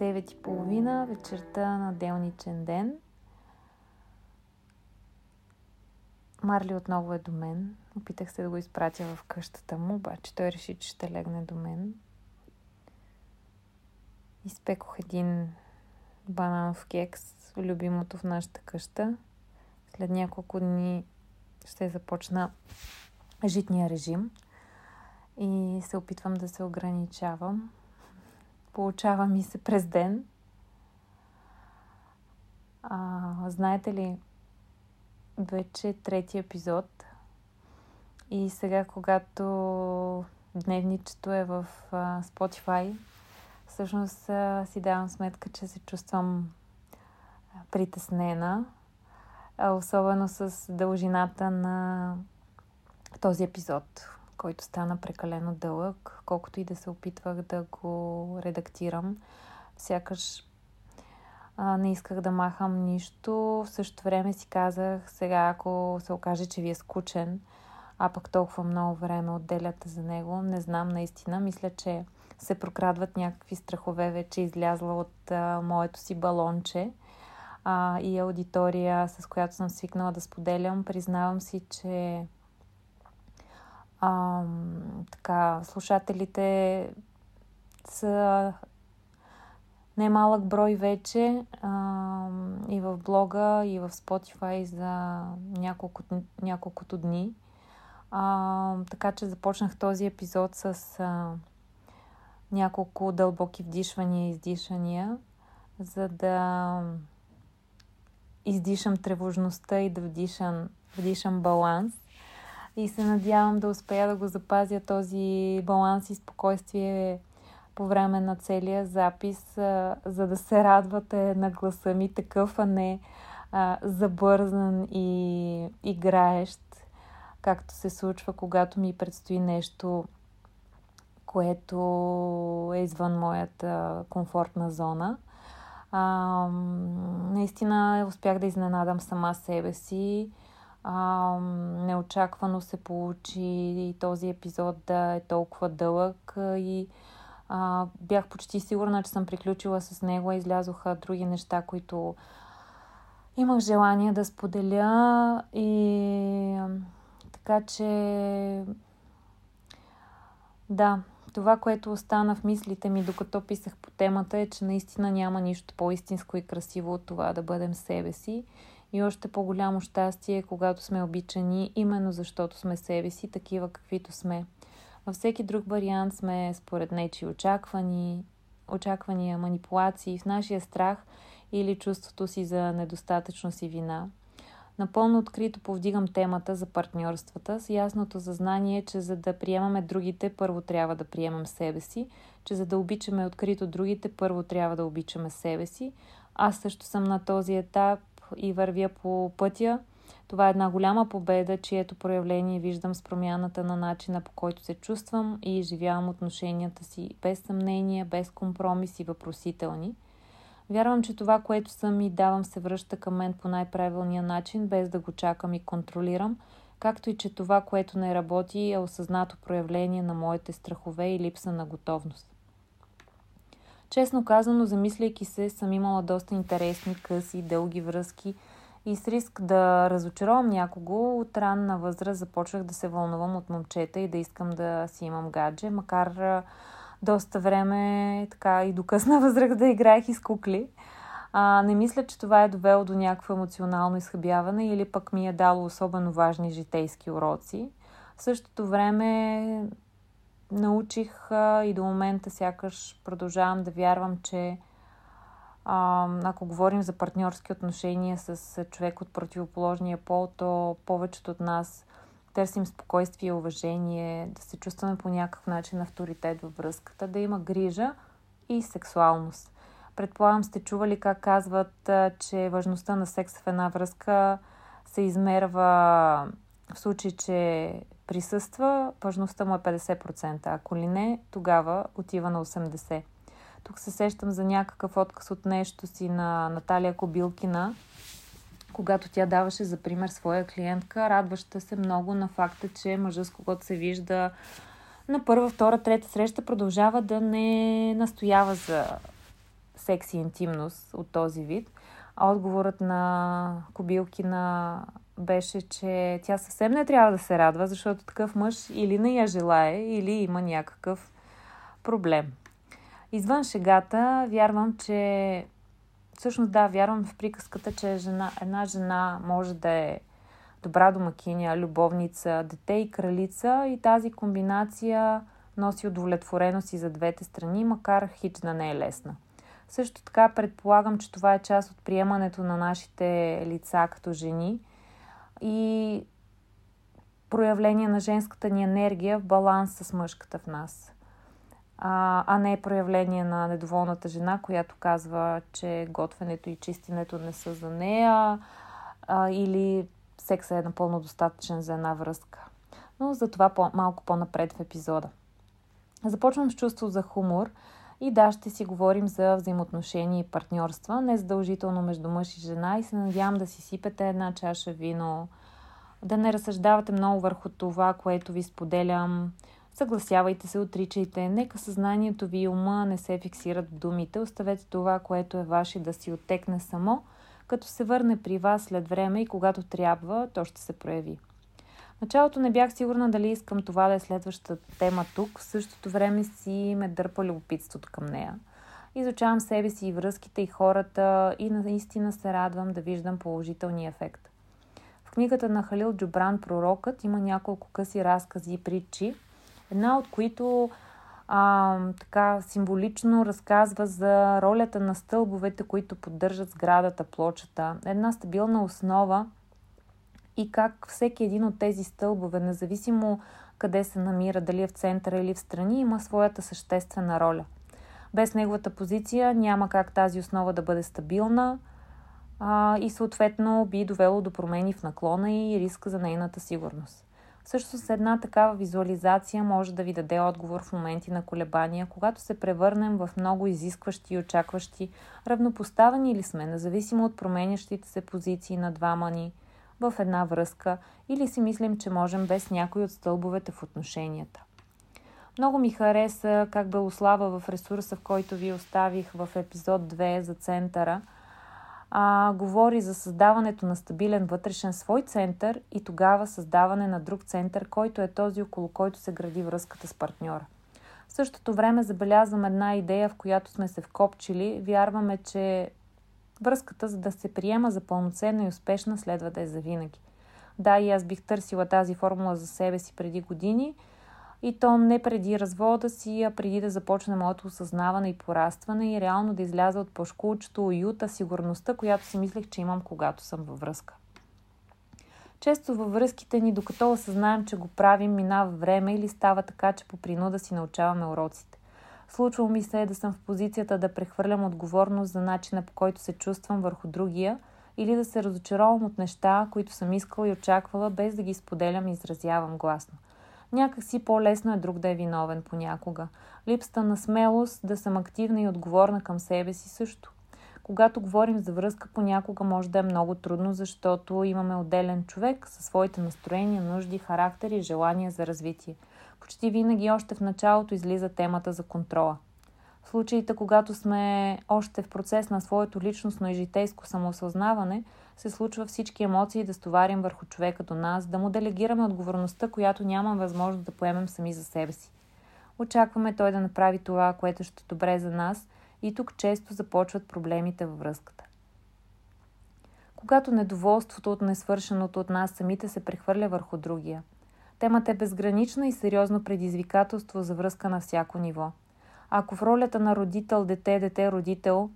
9.30 вечерта на делничен ден. Марли отново е до мен. Опитах се да го изпратя в къщата му, обаче той реши, че ще легне до мен. Изпекох един бананов кекс, любимото в нашата къща. След няколко дни ще започна житния режим и се опитвам да се ограничавам. Получава ми се през ден. А, знаете ли, вече трети епизод и сега, когато дневничето е в а, Spotify, всъщност а, си давам сметка, че се чувствам притеснена, особено с дължината на този епизод, който стана прекалено дълъг, колкото и да се опитвах да го редактирам. Сякаш а, не исках да махам нищо. В същото време си казах, сега ако се окаже, че ви е скучен, а пък толкова много време отделяте за него, не знам наистина. Мисля, че се прокрадват някакви страхове, вече излязла от а, моето си балонче а, и аудитория, с която съм свикнала да споделям. Признавам си, че а, така, слушателите са немалък брой вече а, и в блога, и в Spotify за няколко, няколкото дни. А, така че започнах този епизод с а, няколко дълбоки вдишвания и издишания, за да издишам тревожността и да вдишам, вдишам баланс. И се надявам да успея да го запазя този баланс и спокойствие по време на целия запис, за да се радвате на гласа ми такъв, а не а, забързан и играещ, както се случва, когато ми предстои нещо, което е извън моята комфортна зона. А, наистина успях да изненадам сама себе си. А, неочаквано се получи този епизод да е толкова дълъг и а, бях почти сигурна, че съм приключила с него. Излязоха други неща, които имах желание да споделя и така че да, това, което остана в мислите ми, докато писах по темата, е, че наистина няма нищо по-истинско и красиво от това да бъдем себе си. И още по-голямо щастие, когато сме обичани, именно защото сме себе си, такива каквито сме. Във всеки друг вариант сме според нечи очаквани, очаквания, манипулации, в нашия страх или чувството си за недостатъчност и вина. Напълно открито повдигам темата за партньорствата с ясното съзнание, че за да приемаме другите, първо трябва да приемам себе си, че за да обичаме открито другите, първо трябва да обичаме себе си. Аз също съм на този етап и вървя по пътя, това е една голяма победа, чието проявление виждам с промяната на начина по който се чувствам и изживявам отношенията си без съмнение, без компромиси, въпросителни. Вярвам, че това, което съм и давам, се връща към мен по най-правилния начин, без да го чакам и контролирам, както и че това, което не работи, е осъзнато проявление на моите страхове и липса на готовност. Честно казано, замисляйки се, съм имала доста интересни, къси, дълги връзки – и с риск да разочаровам някого, от ранна възраст започвах да се вълнувам от момчета и да искам да си имам гадже, макар доста време така и до късна възраст да играех и с кукли. А, не мисля, че това е довело до някакво емоционално изхъбяване или пък ми е дало особено важни житейски уроци. В същото време научих и до момента сякаш продължавам да вярвам, че ако говорим за партньорски отношения с човек от противоположния пол, то повечето от нас търсим спокойствие уважение, да се чувстваме по някакъв начин авторитет във връзката, да има грижа и сексуалност. Предполагам сте чували как казват, че важността на секс в една връзка се измерва в случай, че присъства, важността му е 50%. Ако ли не, тогава отива на 80%. Тук се сещам за някакъв отказ от нещо си на Наталия Кобилкина, когато тя даваше за пример своя клиентка, радваща се много на факта, че мъжа с когото се вижда на първа, втора, трета среща продължава да не настоява за секси интимност от този вид. А отговорът на Кобилкина беше, че тя съвсем не трябва да се радва, защото такъв мъж или не я желае, или има някакъв проблем. Извън шегата, вярвам, че всъщност да, вярвам в приказката, че жена, една жена може да е добра домакиня, любовница, дете и кралица и тази комбинация носи удовлетвореност и за двете страни, макар хич да не е лесна. Също така предполагам, че това е част от приемането на нашите лица като жени и проявление на женската ни енергия в баланс с мъжката в нас. А, а не проявление на недоволната жена, която казва, че готвенето и чистенето не са за нея а, или секса е напълно достатъчен за една връзка. Но за това по- малко по-напред в епизода. Започвам с чувство за хумор и да, ще си говорим за взаимоотношения и партньорства, не задължително между мъж и жена и се надявам да си сипете една чаша вино, да не разсъждавате много върху това, което ви споделям. Съгласявайте се, отричайте. Нека съзнанието ви и ума не се фиксират в думите. Оставете това, което е ваше да си оттекне само, като се върне при вас след време и когато трябва, то ще се прояви. Началото не бях сигурна дали искам това да е следващата тема тук. В същото време си ме дърпа любопитството към нея. Изучавам себе си и връзките и хората и наистина се радвам да виждам положителния ефект. В книгата на Халил Джубран Пророкът има няколко къси разкази и притчи, една от които а, така символично разказва за ролята на стълбовете, които поддържат сградата, плочата. Една стабилна основа и как всеки един от тези стълбове, независимо къде се намира, дали е в центъра или в страни, има своята съществена роля. Без неговата позиция няма как тази основа да бъде стабилна а, и съответно би довело до промени в наклона и риска за нейната сигурност. Също с една такава визуализация може да ви даде отговор в моменти на колебания, когато се превърнем в много изискващи и очакващи, равнопоставени ли сме, независимо от променящите се позиции на двама ни в една връзка или си мислим, че можем без някой от стълбовете в отношенията. Много ми хареса как Белослава в ресурса, в който ви оставих в епизод 2 за центъра – а, говори за създаването на стабилен вътрешен свой център и тогава създаване на друг център, който е този, около който се гради връзката с партньора. В същото време забелязвам една идея, в която сме се вкопчили. Вярваме, че връзката, за да се приема за пълноценна и успешна, следва да е завинаги. Да, и аз бих търсила тази формула за себе си преди години – и то не преди развода си, а преди да започне моето осъзнаване и порастване и реално да изляза от пашкулчето, уюта, сигурността, която си мислех, че имам, когато съм във връзка. Често във връзките ни, докато осъзнаем, че го правим, минава време или става така, че по принуда си научаваме уроците. Случвало ми се е да съм в позицията да прехвърлям отговорност за начина по който се чувствам върху другия или да се разочаровам от неща, които съм искала и очаквала, без да ги споделям и изразявам гласно – Някак си по-лесно е друг да е виновен понякога. Липсата на смелост да съм активна и отговорна към себе си също. Когато говорим за връзка, понякога може да е много трудно, защото имаме отделен човек със своите настроения, нужди, характери и желания за развитие. Почти винаги още в началото излиза темата за контрола. В случаите, когато сме още в процес на своето личностно и житейско самоосъзнаване – се случва всички емоции да стоварим върху човека до нас, да му делегираме отговорността, която нямам възможност да поемем сами за себе си. Очакваме той да направи това, което ще е добре за нас и тук често започват проблемите във връзката. Когато недоволството от несвършеното от нас самите се прехвърля върху другия. Темата е безгранична и сериозно предизвикателство за връзка на всяко ниво. Ако в ролята на родител, дете, дете, родител,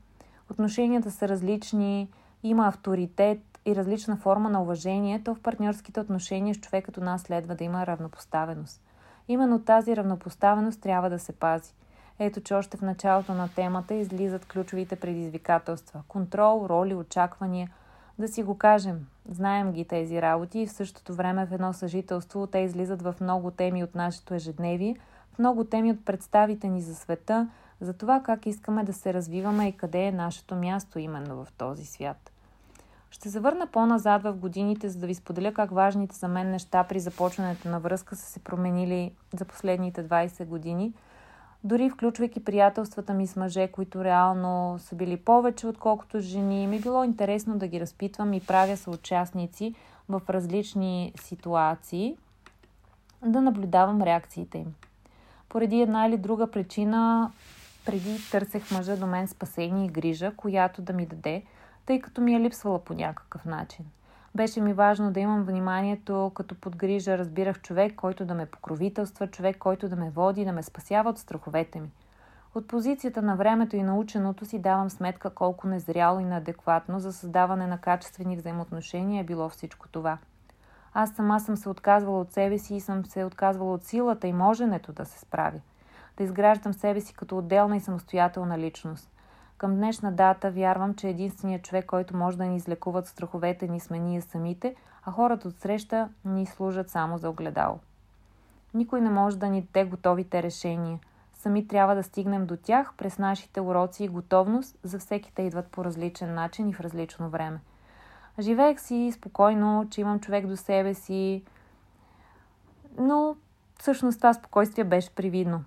отношенията са различни, има авторитет и различна форма на уважение, то в партньорските отношения с човек като нас следва да има равнопоставеност. Именно тази равнопоставеност трябва да се пази. Ето, че още в началото на темата излизат ключовите предизвикателства. Контрол, роли, очаквания. Да си го кажем, знаем ги тези работи и в същото време в едно съжителство те излизат в много теми от нашето ежедневие, в много теми от представите ни за света, за това как искаме да се развиваме и къде е нашето място именно в този свят. Ще се върна по-назад в годините, за да ви споделя как важните за мен неща при започването на връзка са се променили за последните 20 години. Дори включвайки приятелствата ми с мъже, които реално са били повече, отколкото жени, ми било интересно да ги разпитвам и правя съучастници в различни ситуации, да наблюдавам реакциите им. Поради една или друга причина, преди търсех мъжа до мен спасение и грижа, която да ми даде, тъй като ми е липсвала по някакъв начин. Беше ми важно да имам вниманието, като подгрижа разбирах човек, който да ме покровителства, човек, който да ме води, да ме спасява от страховете ми. От позицията на времето и наученото си давам сметка колко незряло и неадекватно за създаване на качествени взаимоотношения е било всичко това. Аз сама съм се отказвала от себе си и съм се отказвала от силата и моженето да се справя. Да изграждам себе си като отделна и самостоятелна личност. Към днешна дата вярвам, че единственият човек, който може да ни излекува от страховете ни сме ние самите, а хората от среща ни служат само за огледало. Никой не може да ни даде готовите решения. Сами трябва да стигнем до тях през нашите уроци и готовност, за всеки те идват по различен начин и в различно време. Живеех си спокойно, че имам човек до себе си, но всъщност това спокойствие беше привидно.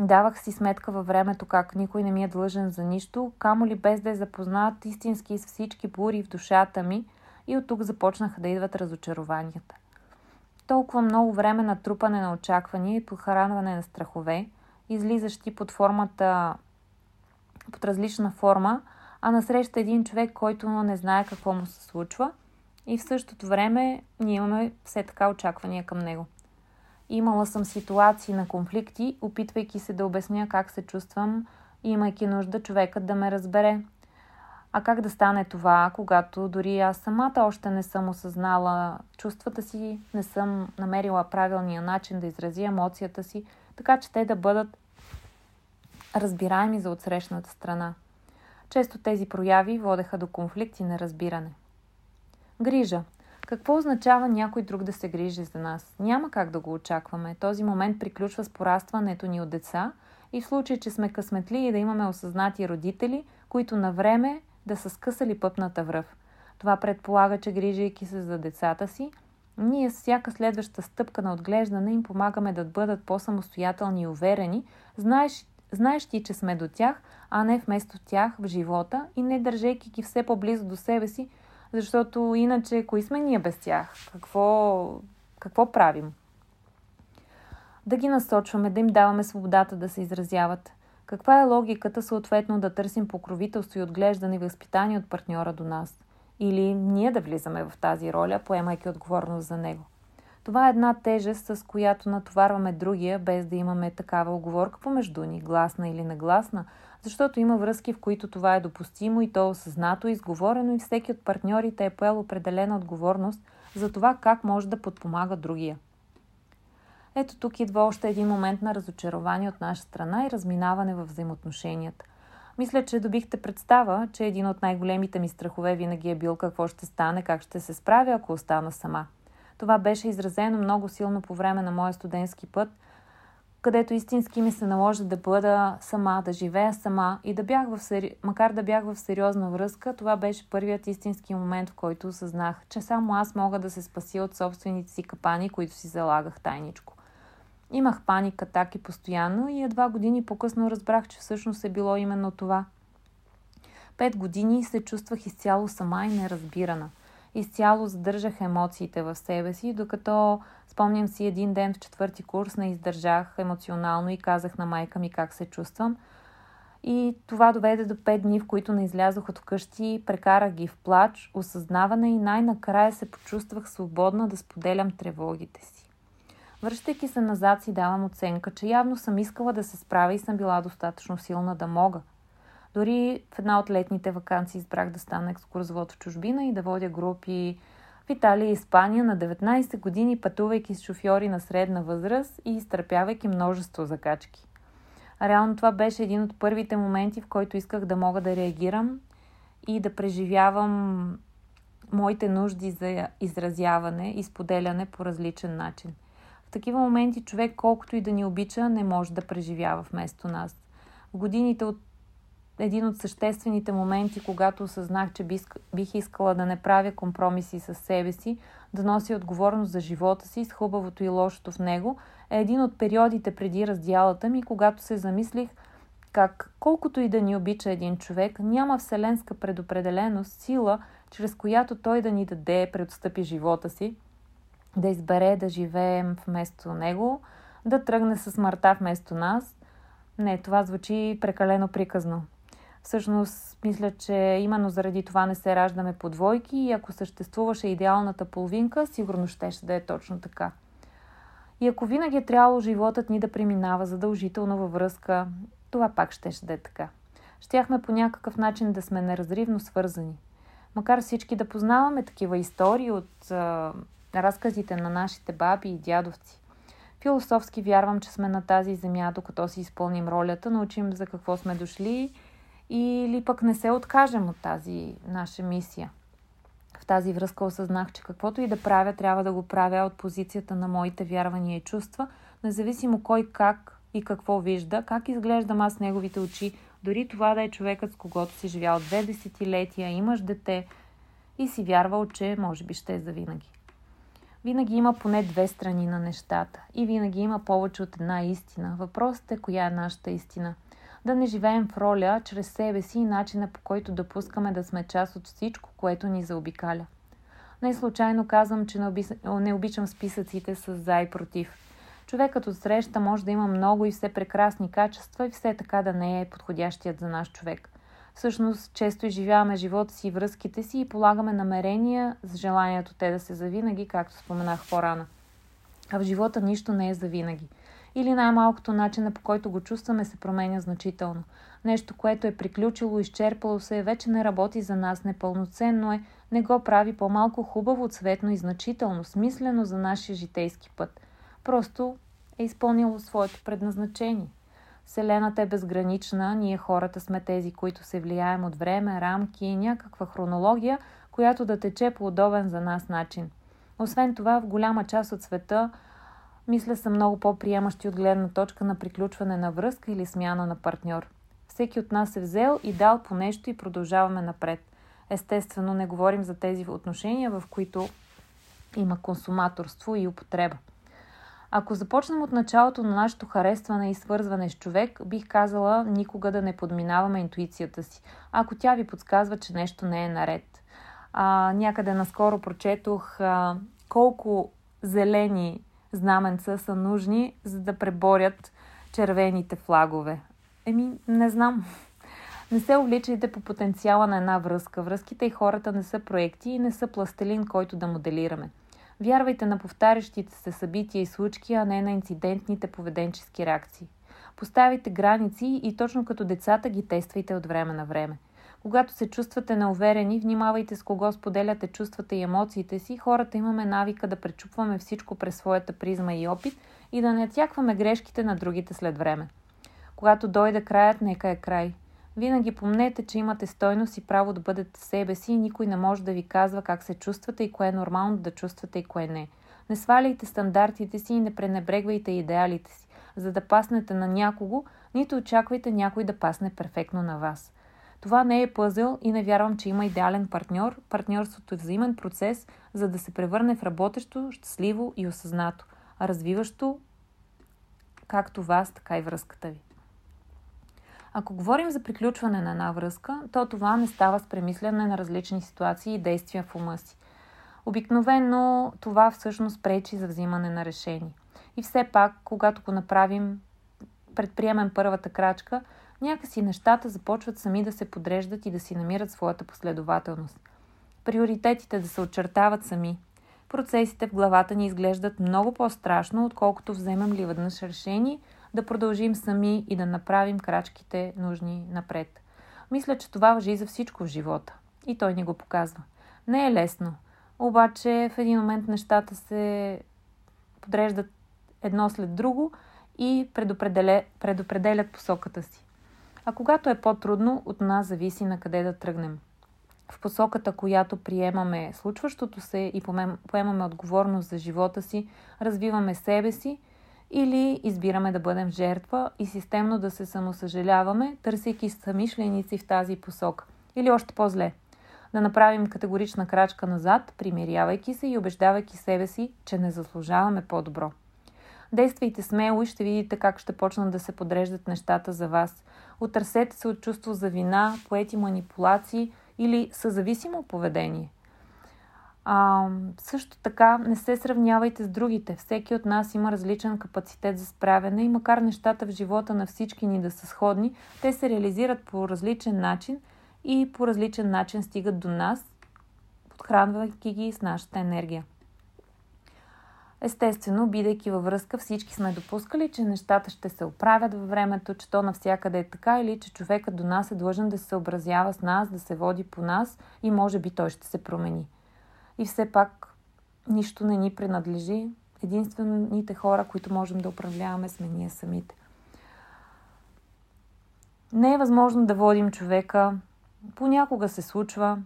Давах си сметка във времето как никой не ми е длъжен за нищо, камо ли без да е запознат истински с всички бури в душата ми и от тук започнаха да идват разочарованията. Толкова много време на трупане на очаквания и похранване на страхове, излизащи под формата, под различна форма, а насреща един човек, който не знае какво му се случва и в същото време ние имаме все така очаквания към него. Имала съм ситуации на конфликти, опитвайки се да обясня как се чувствам, имайки нужда човекът да ме разбере. А как да стане това, когато дори аз самата още не съм осъзнала чувствата си, не съм намерила правилния начин да изрази емоцията си, така че те да бъдат разбираеми за отсрещната страна. Често тези прояви водеха до конфликт и неразбиране. Грижа – какво означава някой друг да се грижи за нас? Няма как да го очакваме. Този момент приключва с порастването ни от деца и в случай, че сме късметли и да имаме осъзнати родители, които на време да са скъсали пъпната връв. Това предполага, че грижайки се за децата си, ние с всяка следваща стъпка на отглеждане им помагаме да бъдат по-самостоятелни и уверени, знаеш, знаещи, че сме до тях, а не вместо тях в живота и не държейки ги все по-близо до себе си, защото иначе, кои сме ние без тях? Какво, какво правим? Да ги насочваме, да им даваме свободата да се изразяват. Каква е логиката съответно да търсим покровителство и отглеждане и възпитание от партньора до нас? Или ние да влизаме в тази роля, поемайки отговорност за него? Това е една тежест, с която натоварваме другия, без да имаме такава оговорка помежду ни, гласна или негласна, защото има връзки, в които това е допустимо и то е осъзнато, изговорено и всеки от партньорите е поел определена отговорност за това как може да подпомага другия. Ето тук идва още един момент на разочарование от наша страна и разминаване в взаимоотношенията. Мисля, че добихте представа, че един от най-големите ми страхове винаги е бил какво ще стане, как ще се справя, ако остана сама. Това беше изразено много силно по време на моя студентски път – където истински ми се наложи да бъда сама, да живея сама и да бях в сери... макар да бях в сериозна връзка, това беше първият истински момент, в който осъзнах, че само аз мога да се спася от собствените си капани, които си залагах тайничко. Имах паника так и постоянно и едва години по-късно разбрах, че всъщност е било именно това. Пет години се чувствах изцяло сама и неразбирана – изцяло задържах емоциите в себе си, докато спомням си един ден в четвърти курс не издържах емоционално и казах на майка ми как се чувствам. И това доведе до пет дни, в които не излязох от вкъщи, прекарах ги в плач, осъзнаване и най-накрая се почувствах свободна да споделям тревогите си. Връщайки се назад си давам оценка, че явно съм искала да се справя и съм била достатъчно силна да мога – дори в една от летните вакансии избрах да стана екскурзовод в чужбина и да водя групи в Италия и Испания на 19 години, пътувайки с шофьори на средна възраст и изтърпявайки множество закачки. Реално това беше един от първите моменти, в който исках да мога да реагирам и да преживявам моите нужди за изразяване и споделяне по различен начин. В такива моменти човек, колкото и да ни обича, не може да преживява вместо нас. В годините от един от съществените моменти, когато осъзнах, че бих искала да не правя компромиси с себе си, да нося отговорност за живота си, с хубавото и лошото в него, е един от периодите преди раздялата ми, когато се замислих как колкото и да ни обича един човек, няма вселенска предопределеност, сила, чрез която той да ни даде, предстъпи живота си, да избере да живеем вместо него, да тръгне с смъртта вместо нас. Не, това звучи прекалено приказно. Всъщност, мисля, че именно заради това не се раждаме по двойки и ако съществуваше идеалната половинка, сигурно щеше да е точно така. И ако винаги е трябвало животът ни да преминава задължително във връзка, това пак щеше да е така. Щяхме по някакъв начин да сме неразривно свързани. Макар всички да познаваме такива истории от а, разказите на нашите баби и дядовци. Философски вярвам, че сме на тази земя, докато си изпълним ролята, научим за какво сме дошли или пък не се откажем от тази наша мисия. В тази връзка осъзнах, че каквото и да правя, трябва да го правя от позицията на моите вярвания и чувства, независимо кой как и какво вижда, как изглеждам аз неговите очи, дори това да е човекът, с когото си живял две десетилетия, имаш дете и си вярвал, че може би ще е завинаги. Винаги има поне две страни на нещата и винаги има повече от една истина. Въпросът е коя е нашата истина. Да не живеем в роля чрез себе си и начина по който допускаме да сме част от всичко, което ни заобикаля. Не случайно казвам, че не обичам списъците с за и против. Човекът от среща може да има много и все прекрасни качества и все така да не е подходящият за наш човек. Всъщност, често изживяваме живота си и връзките си и полагаме намерения с желанието те да се завинаги, както споменах по-рано. А в живота нищо не е завинаги. Или най-малкото начина по който го чувстваме се променя значително. Нещо, което е приключило, изчерпало се, вече не работи за нас, непълноценно е, не го прави по-малко хубаво, цветно и значително, смислено за нашия житейски път. Просто е изпълнило своето предназначение. Вселената е безгранична, ние хората сме тези, които се влияем от време, рамки и някаква хронология, която да тече по удобен за нас начин. Освен това, в голяма част от света, мисля, са много по-приемащи от гледна точка на приключване на връзка или смяна на партньор. Всеки от нас е взел и дал по нещо и продължаваме напред. Естествено, не говорим за тези отношения, в които има консуматорство и употреба. Ако започнем от началото на нашето харесване и свързване с човек, бих казала никога да не подминаваме интуицията си, ако тя ви подсказва, че нещо не е наред. А, някъде наскоро прочетох а, колко зелени знаменца са нужни, за да преборят червените флагове. Еми, не знам. Не се увличайте по потенциала на една връзка. Връзките и хората не са проекти и не са пластелин, който да моделираме. Вярвайте на повтарящите се събития и случки, а не на инцидентните поведенчески реакции. Поставите граници и точно като децата ги тествайте от време на време. Когато се чувствате неуверени, внимавайте с кого споделяте чувствата и емоциите си. Хората имаме навика да пречупваме всичко през своята призма и опит и да не тякваме грешките на другите след време. Когато дойде краят, нека е край. Винаги помнете, че имате стойност и право да бъдете себе си и никой не може да ви казва как се чувствате и кое е нормално да чувствате и кое не. Не сваляйте стандартите си и не пренебрегвайте идеалите си, за да паснете на някого, нито очаквайте някой да пасне перфектно на вас. Това не е пъзел и не вярвам, че има идеален партньор. Партньорството е взаимен процес, за да се превърне в работещо, щастливо и осъзнато, развиващо както вас, така и връзката ви. Ако говорим за приключване на една връзка, то това не става с премисляне на различни ситуации и действия в ума си. Обикновено това всъщност пречи за взимане на решение. И все пак, когато го направим, предприемем първата крачка, някакси нещата започват сами да се подреждат и да си намират своята последователност. Приоритетите да се очертават сами. Процесите в главата ни изглеждат много по-страшно, отколкото вземем ли веднъж решение – да продължим сами и да направим крачките нужни напред. Мисля, че това въжи за всичко в живота. И той ни го показва. Не е лесно, обаче в един момент нещата се подреждат едно след друго и предопределят посоката си. А когато е по-трудно, от нас зависи на къде да тръгнем. В посоката, която приемаме случващото се и поемаме отговорност за живота си, развиваме себе си – или избираме да бъдем жертва и системно да се самосъжаляваме, търсейки самишленици в тази посока. Или още по-зле. Да направим категорична крачка назад, примирявайки се и убеждавайки себе си, че не заслужаваме по-добро. Действайте смело и ще видите как ще почнат да се подреждат нещата за вас. Отърсете се от чувство за вина, поети манипулации или съзависимо поведение. А, също така не се сравнявайте с другите. Всеки от нас има различен капацитет за справяне и макар нещата в живота на всички ни да са сходни, те се реализират по различен начин и по различен начин стигат до нас, подхранвайки ги с нашата енергия. Естествено, бидейки във връзка, всички сме допускали, че нещата ще се оправят във времето, че то навсякъде е така или че човекът до нас е длъжен да се съобразява с нас, да се води по нас и може би той ще се промени. И все пак нищо не ни принадлежи. Единствените хора, които можем да управляваме, сме ние самите. Не е възможно да водим човека. Понякога се случва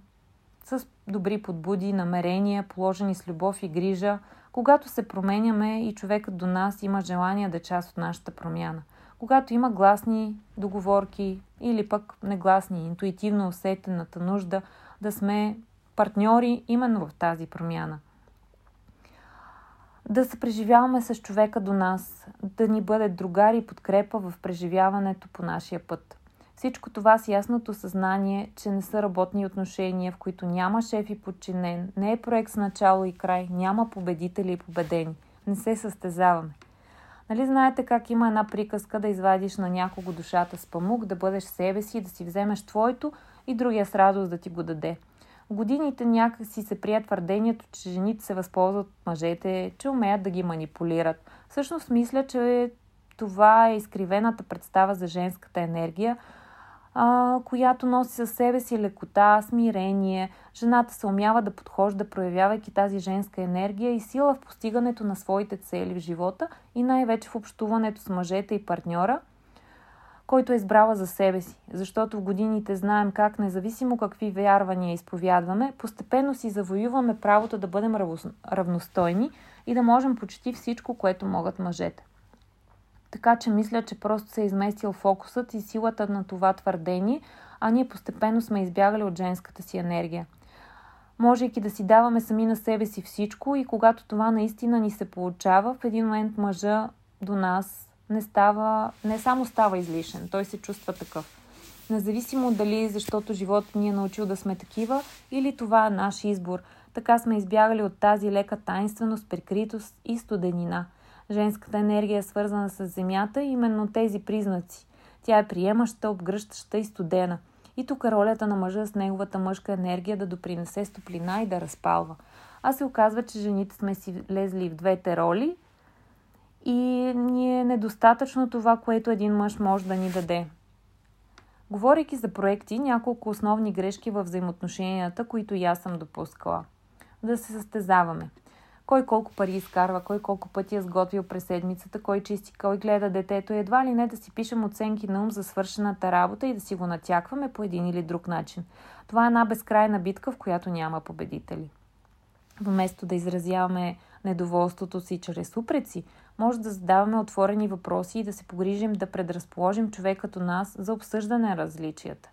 с добри подбуди, намерения, положени с любов и грижа, когато се променяме и човекът до нас има желание да е част от нашата промяна. Когато има гласни договорки или пък негласни, интуитивно усетената нужда да сме партньори именно в тази промяна. Да се преживяваме с човека до нас, да ни бъде другар и подкрепа в преживяването по нашия път. Всичко това с ясното съзнание, че не са работни отношения, в които няма шеф и подчинен, не е проект с начало и край, няма победители и победени. Не се състезаваме. Нали знаете как има една приказка да извадиш на някого душата с памук, да бъдеш себе си, да си вземеш твоето и другия с радост да ти го даде – годините някакси се прия твърдението, че жените се възползват от мъжете, че умеят да ги манипулират. Всъщност мисля, че това е изкривената представа за женската енергия, а, която носи със себе си лекота, смирение. Жената се умява да подхожда, проявявайки тази женска енергия и сила в постигането на своите цели в живота и най-вече в общуването с мъжете и партньора – който е избрала за себе си, защото в годините знаем как, независимо какви вярвания изповядваме, постепенно си завоюваме правото да бъдем равностойни и да можем почти всичко, което могат мъжете. Така че мисля, че просто се е изместил фокусът и силата на това твърдение, а ние постепенно сме избягали от женската си енергия. Можейки да си даваме сами на себе си всичко и когато това наистина ни се получава, в един момент мъжа до нас не става, не само става излишен, той се чувства такъв. Независимо дали защото животът ни е научил да сме такива или това е наш избор. Така сме избягали от тази лека тайнственост, прикритост и студенина. Женската енергия е свързана с земята и именно тези признаци. Тя е приемаща, обгръщаща и студена. И тук е ролята на мъжа с неговата мъжка енергия да допринесе стоплина и да разпалва. А се оказва, че жените сме си лезли в двете роли – и ни е недостатъчно това, което един мъж може да ни даде. Говорейки за проекти, няколко основни грешки в взаимоотношенията, които и аз съм допускала. Да се състезаваме. Кой колко пари изкарва, кой колко пъти е сготвил през седмицата, кой чисти, кой гледа детето, едва ли не да си пишем оценки на ум за свършената работа и да си го натякваме по един или друг начин. Това е една безкрайна битка, в която няма победители. Вместо да изразяваме недоволството си чрез упреци, може да задаваме отворени въпроси и да се погрижим да предразположим човек като нас за обсъждане на различията.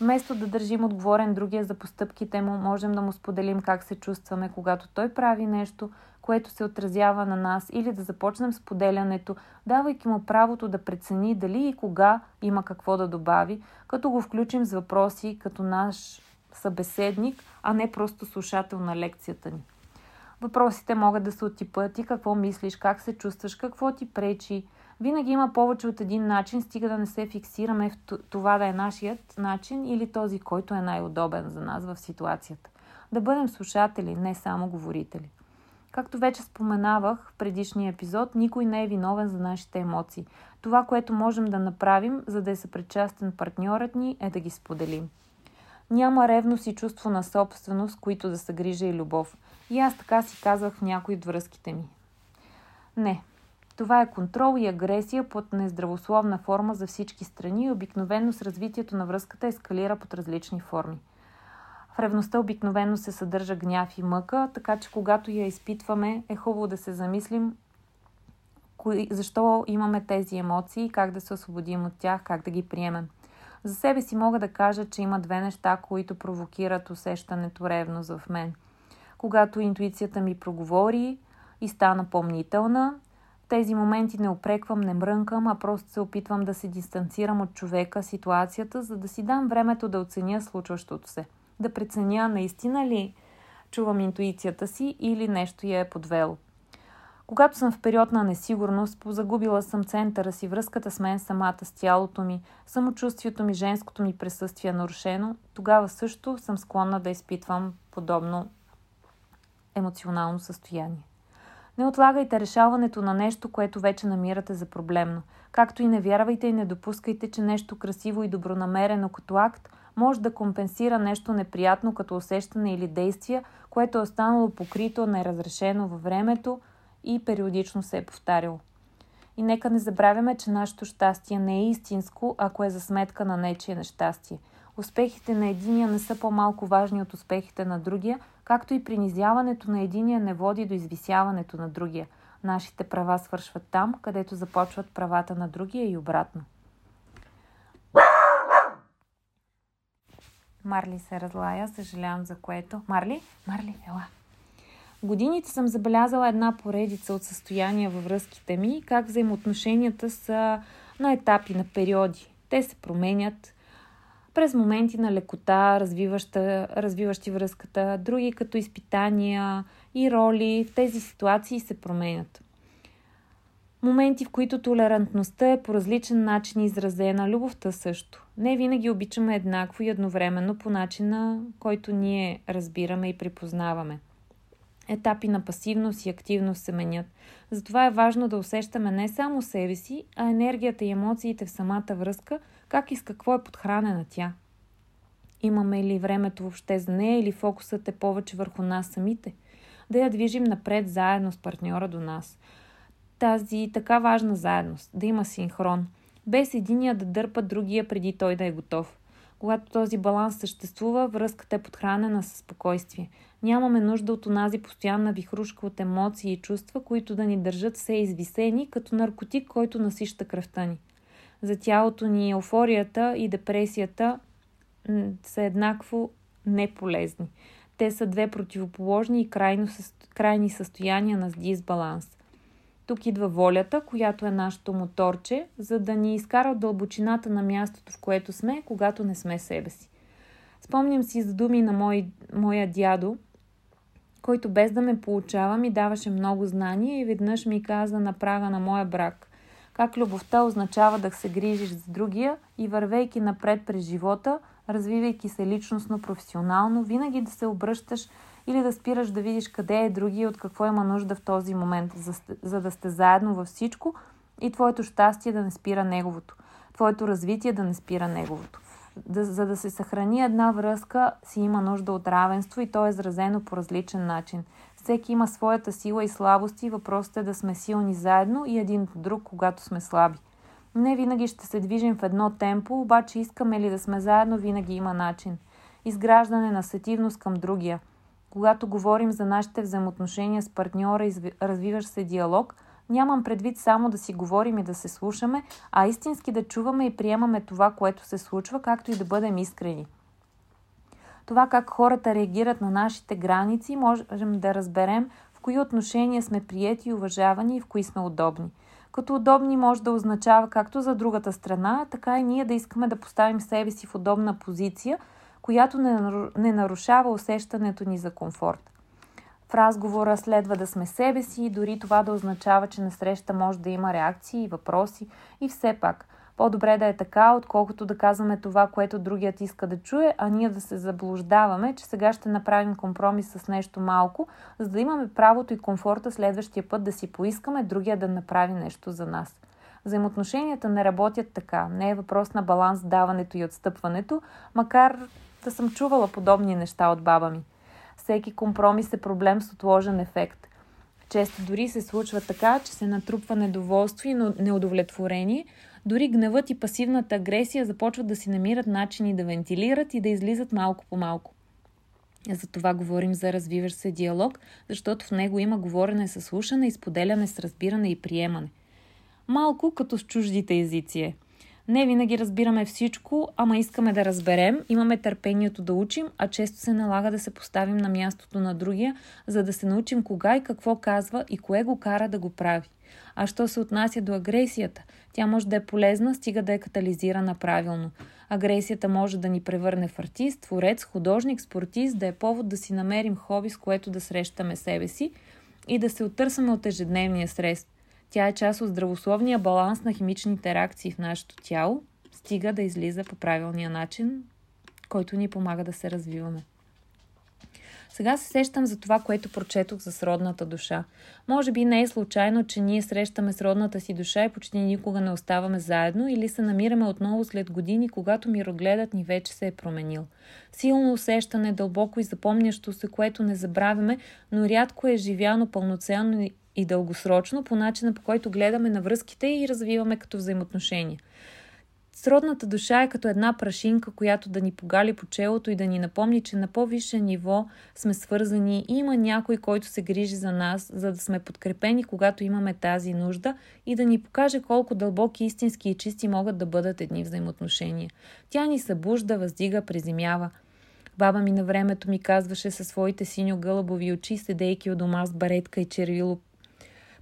Вместо да държим отговорен другия за постъпките му, можем да му споделим как се чувстваме, когато той прави нещо, което се отразява на нас, или да започнем споделянето, давайки му правото да прецени дали и кога има какво да добави, като го включим с въпроси като наш събеседник, а не просто слушател на лекцията ни. Въпросите могат да са от типа ти какво мислиш, как се чувстваш, какво ти пречи. Винаги има повече от един начин, стига да не се фиксираме в това да е нашият начин или този, който е най-удобен за нас в ситуацията. Да бъдем слушатели, не само говорители. Както вече споменавах в предишния епизод, никой не е виновен за нашите емоции. Това, което можем да направим, за да е съпричастен партньорът ни, е да ги споделим. Няма ревност и чувство на собственост, които да са грижа и любов. И аз така си казвах в някои от връзките ми. Не. Това е контрол и агресия под нездравословна форма за всички страни и обикновено с развитието на връзката ескалира под различни форми. В ревността обикновено се съдържа гняв и мъка, така че когато я изпитваме, е хубаво да се замислим защо имаме тези емоции, как да се освободим от тях, как да ги приемем. За себе си мога да кажа, че има две неща, които провокират усещането ревност в мен – когато интуицията ми проговори и стана помнителна тези моменти не опреквам, не мрънкам, а просто се опитвам да се дистанцирам от човека, ситуацията, за да си дам времето да оценя случващото се. Да преценя наистина ли чувам интуицията си или нещо я е подвело. Когато съм в период на несигурност, позагубила съм центъра си, връзката с мен самата, с тялото ми, самочувствието ми, женското ми присъствие нарушено, тогава също съм склонна да изпитвам подобно емоционално състояние. Не отлагайте решаването на нещо, което вече намирате за проблемно. Както и не вярвайте и не допускайте, че нещо красиво и добронамерено като акт може да компенсира нещо неприятно като усещане или действие, което е останало покрито, неразрешено във времето и периодично се е повтаряло. И нека не забравяме, че нашето щастие не е истинско, ако е за сметка на нечие нещастие. Успехите на единия не са по-малко важни от успехите на другия, както и принизяването на единия не води до извисяването на другия. Нашите права свършват там, където започват правата на другия и обратно. Марли се разлая, съжалявам за което. Марли? Марли, ела. Годините съм забелязала една поредица от състояния във връзките ми, как взаимоотношенията са на етапи, на периоди. Те се променят през моменти на лекота, развиващи връзката, други като изпитания и роли в тези ситуации се променят. Моменти, в които толерантността е по различен начин изразена, любовта също. Не винаги обичаме еднакво и едновременно по начина, който ние разбираме и припознаваме. Етапи на пасивност и активност се менят. Затова е важно да усещаме не само себе си, а енергията и емоциите в самата връзка, как и с какво е подхранена тя. Имаме ли времето въобще за нея или фокусът е повече върху нас самите? Да я движим напред заедно с партньора до нас. Тази така важна заедност, да има синхрон, без единия да дърпа другия преди той да е готов. Когато този баланс съществува, връзката е подхранена със спокойствие. Нямаме нужда от онази постоянна вихрушка от емоции и чувства, които да ни държат все извисени, като наркотик, който насища кръвта ни. За тялото ни еуфорията и депресията са еднакво неполезни. Те са две противоположни и крайно, крайни състояния на дисбаланс. Тук идва волята, която е нашето моторче, за да ни изкара от дълбочината на мястото, в което сме, когато не сме себе си. Спомням си за думи на мой, моя дядо, който без да ме получава ми даваше много знания и веднъж ми каза на прага на моя брак как любовта означава да се грижиш за другия и вървейки напред през живота, развивайки се личностно, професионално, винаги да се обръщаш или да спираш да видиш къде е другия и от какво има нужда в този момент, за, за да сте заедно във всичко и твоето щастие да не спира неговото, твоето развитие да не спира неговото. Да, за да се съхрани една връзка, си има нужда от равенство и то е изразено по различен начин. Всеки има своята сила и слабости, въпросът е да сме силни заедно и един по друг, когато сме слаби. Не винаги ще се движим в едно темпо, обаче искаме ли да сме заедно, винаги има начин. Изграждане на сетивност към другия. Когато говорим за нашите взаимоотношения с партньора и развиваш се диалог, нямам предвид само да си говорим и да се слушаме, а истински да чуваме и приемаме това, което се случва, както и да бъдем искрени. Това как хората реагират на нашите граници, можем да разберем в кои отношения сме приети и уважавани и в кои сме удобни – като удобни може да означава както за другата страна, така и ние да искаме да поставим себе си в удобна позиция, която не нарушава усещането ни за комфорт. В разговора следва да сме себе си и дори това да означава, че на среща може да има реакции и въпроси и все пак – по-добре да е така, отколкото да казваме това, което другият иска да чуе, а ние да се заблуждаваме, че сега ще направим компромис с нещо малко, за да имаме правото и комфорта следващия път да си поискаме другия да направи нещо за нас. Взаимоотношенията не работят така. Не е въпрос на баланс даването и отстъпването, макар да съм чувала подобни неща от баба ми. Всеки компромис е проблем с отложен ефект. Често дори се случва така, че се натрупва недоволство и неудовлетворение, дори гневът и пасивната агресия започват да си намират начини да вентилират и да излизат малко по малко. За това говорим за развиващ се диалог, защото в него има говорене с слушане, изподеляне с разбиране и приемане. Малко като с чуждите езици е. Не винаги разбираме всичко, ама искаме да разберем, имаме търпението да учим, а често се налага да се поставим на мястото на другия, за да се научим кога и какво казва и кое го кара да го прави. А що се отнася до агресията, тя може да е полезна, стига да е катализирана правилно. Агресията може да ни превърне в артист, творец, художник, спортист, да е повод да си намерим хоби, с което да срещаме себе си и да се оттърсаме от ежедневния стрес. Тя е част от здравословния баланс на химичните реакции в нашето тяло, стига да излиза по правилния начин, който ни помага да се развиваме. Сега се сещам за това, което прочетох за сродната душа. Може би не е случайно, че ние срещаме сродната си душа и почти никога не оставаме заедно или се намираме отново след години, когато мирогледът ни вече се е променил. Силно усещане, дълбоко и запомнящо се, което не забравяме, но рядко е живяно пълноценно и дългосрочно по начина по който гледаме на връзките и развиваме като взаимоотношения. Сродната душа е като една прашинка, която да ни погали по челото и да ни напомни, че на по-висше ниво сме свързани и има някой, който се грижи за нас, за да сме подкрепени, когато имаме тази нужда и да ни покаже колко дълбоки, истински и чисти могат да бъдат едни взаимоотношения. Тя ни събужда, въздига, приземява. Баба ми на времето ми казваше със своите синьо-гълъбови очи, седейки у дома с баретка и червило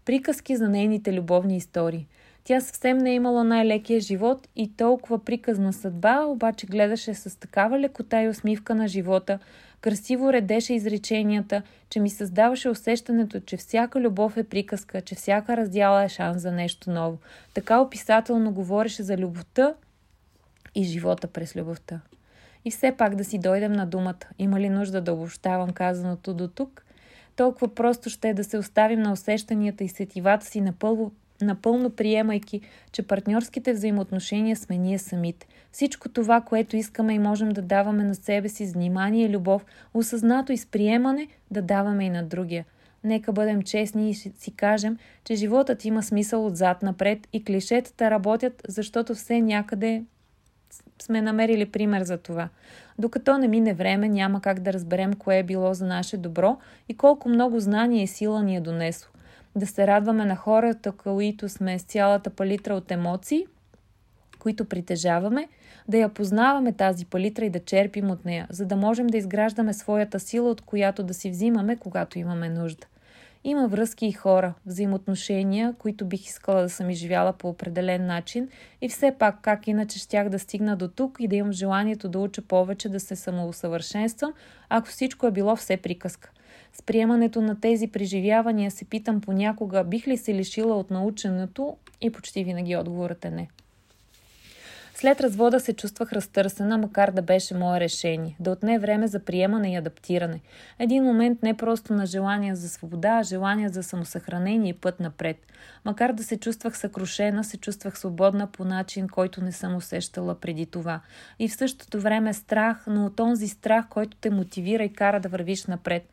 приказки за нейните любовни истории. Тя съвсем не е имала най-лекия живот и толкова приказна съдба, обаче гледаше с такава лекота и усмивка на живота, красиво редеше изреченията, че ми създаваше усещането, че всяка любов е приказка, че всяка раздяла е шанс за нещо ново. Така описателно говореше за любовта и живота през любовта. И все пак да си дойдем на думата. Има ли нужда да обобщавам казаното до тук? Толкова просто ще е да се оставим на усещанията и сетивата си напълно, напълно приемайки, че партньорските взаимоотношения сме ние самите. Всичко това, което искаме и можем да даваме на себе си внимание любов, осъзнато и с приемане, да даваме и на другия. Нека бъдем честни и си кажем, че животът има смисъл отзад напред и клишетата работят, защото все някъде сме намерили пример за това. Докато не мине време, няма как да разберем кое е било за наше добро и колко много знание и сила ни е донесло. Да се радваме на хората, които сме с цялата палитра от емоции, които притежаваме, да я познаваме тази палитра и да черпим от нея, за да можем да изграждаме своята сила, от която да си взимаме, когато имаме нужда. Има връзки и хора, взаимоотношения, които бих искала да съм изживяла по определен начин и все пак как иначе щях да стигна до тук и да имам желанието да уча повече, да се самоусъвършенствам, ако всичко е било все приказка. С приемането на тези преживявания се питам понякога бих ли се лишила от наученето и почти винаги отговорът е не. След развода се чувствах разтърсена, макар да беше мое решение. Да отне време за приемане и адаптиране. Един момент не просто на желание за свобода, а желание за самосъхранение и път напред. Макар да се чувствах съкрушена, се чувствах свободна по начин, който не съм усещала преди това. И в същото време страх, но от онзи страх, който те мотивира и кара да вървиш напред.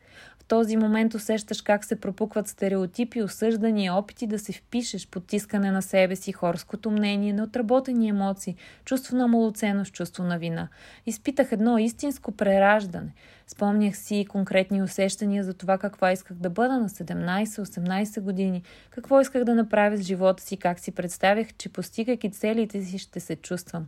Този момент усещаш как се пропукват стереотипи, осъждания, опити да се впишеш, потискане на себе си, хорското мнение, неотработени емоции, чувство на малоценност, чувство на вина. Изпитах едно истинско прераждане. Спомнях си конкретни усещания за това каква исках да бъда на 17-18 години, какво исках да направя с живота си, как си представях, че постигайки целите си ще се чувствам.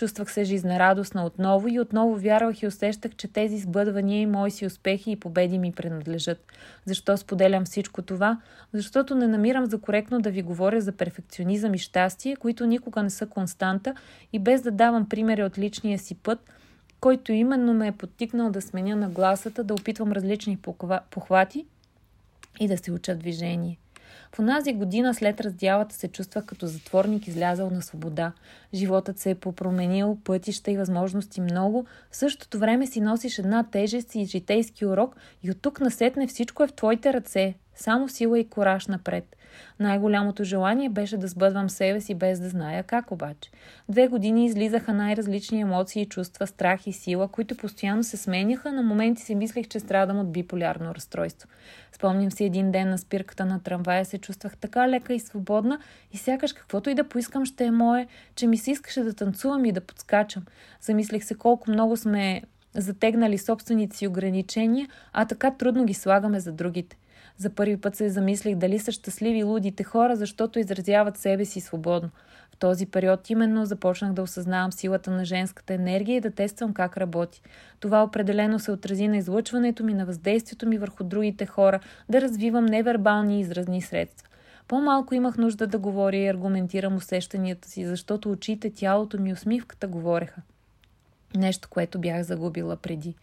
Чувствах се жизнерадостна отново и отново вярвах и усещах, че тези сбъдвания и мои си успехи и победи ми принадлежат. Защо споделям всичко това? Защото не намирам за коректно да ви говоря за перфекционизъм и щастие, които никога не са константа и без да давам примери от личния си път, който именно ме е подтикнал да сменя нагласата, да опитвам различни похвати и да се уча движение. В онази година след раздялата се чувствах като затворник излязал на свобода. Животът се е попроменил, пътища и възможности много. В същото време си носиш една тежест и житейски урок и от тук насетне всичко е в твоите ръце. Само сила и кораж напред. Най-голямото желание беше да сбъдвам себе си без да зная как обаче. Две години излизаха най-различни емоции и чувства, страх и сила, които постоянно се сменяха. На моменти си мислех, че страдам от биполярно разстройство. Спомням си един ден на спирката на трамвая се чувствах така лека и свободна и сякаш каквото и да поискам ще е мое, че ми се искаше да танцувам и да подскачам. Замислих се колко много сме затегнали собствените си ограничения, а така трудно ги слагаме за другите. За първи път се замислих дали са щастливи лудите хора, защото изразяват себе си свободно. В този период именно започнах да осъзнавам силата на женската енергия и да тествам как работи. Това определено се отрази на излъчването ми, на въздействието ми върху другите хора, да развивам невербални изразни средства. По-малко имах нужда да говоря и аргументирам усещанията си, защото очите, тялото ми, усмивката говореха. Нещо, което бях загубила преди.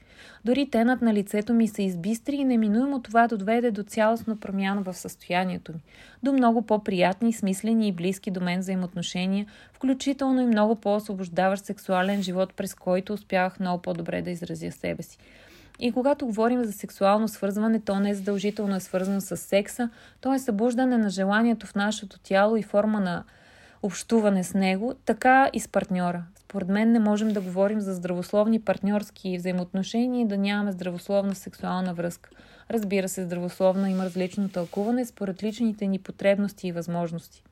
Дори тенът на лицето ми се избистри и неминуемо това доведе до цялостна промяна в състоянието ми. До много по-приятни, смислени и близки до мен взаимоотношения, включително и много по-освобождаващ сексуален живот, през който успявах много по-добре да изразя себе си. И когато говорим за сексуално свързване, то не е задължително е свързано с секса, то е събуждане на желанието в нашето тяло и форма на общуване с него, така и с партньора. Според мен не можем да говорим за здравословни партньорски взаимоотношения и да нямаме здравословна сексуална връзка. Разбира се, здравословна има различно тълкуване според личните ни потребности и възможности.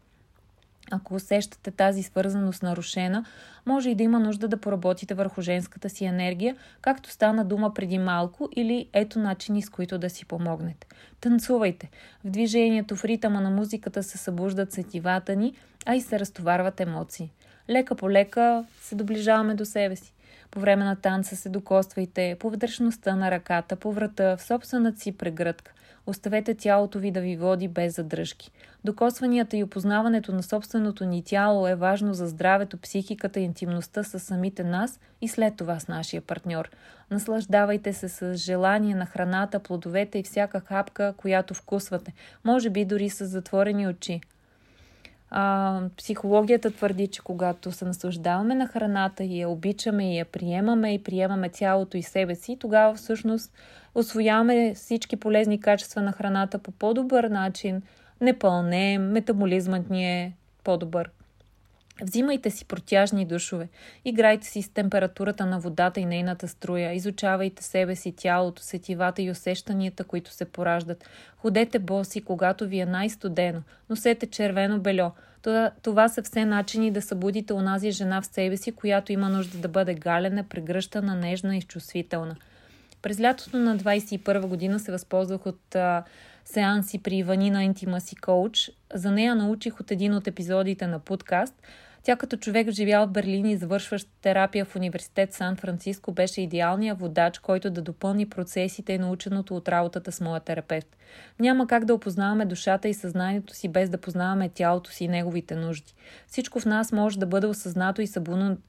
Ако усещате тази свързаност нарушена, може и да има нужда да поработите върху женската си енергия, както стана дума преди малко, или ето начини с които да си помогнете. Танцувайте. В движението, в ритъма на музиката се събуждат сетивата ни, а и се разтоварват емоции. Лека по лека се доближаваме до себе си. По време на танца се докоствайте по вътрешността на ръката, по врата, в собствената си прегръдка. Оставете тялото ви да ви води без задръжки. Докосванията и опознаването на собственото ни тяло е важно за здравето, психиката и интимността с самите нас и след това с нашия партньор. Наслаждавайте се с желание на храната, плодовете и всяка хапка, която вкусвате. Може би дори с затворени очи. А, психологията твърди, че когато се наслаждаваме на храната и я обичаме и я приемаме и приемаме цялото и себе си, тогава всъщност освояваме всички полезни качества на храната по по-добър начин, не пълнеем, метаболизмът ни е по-добър. Взимайте си протяжни душове, играйте си с температурата на водата и нейната струя, изучавайте себе си, тялото, сетивата и усещанията, които се пораждат. Ходете боси, когато ви е най-студено, носете червено бельо. Това, това са все начини да събудите онази жена в себе си, която има нужда да бъде галена, прегръщана, нежна и чувствителна. През лятото на 21 година се възползвах от а, сеанси при Ванина Intimacy Coach. За нея научих от един от епизодите на подкаст – тя като човек живял в Берлин и завършващ терапия в университет Сан-Франциско беше идеалният водач, който да допълни процесите и наученото от работата с моя терапевт. Няма как да опознаваме душата и съзнанието си без да познаваме тялото си и неговите нужди. Всичко в нас може да бъде осъзнато и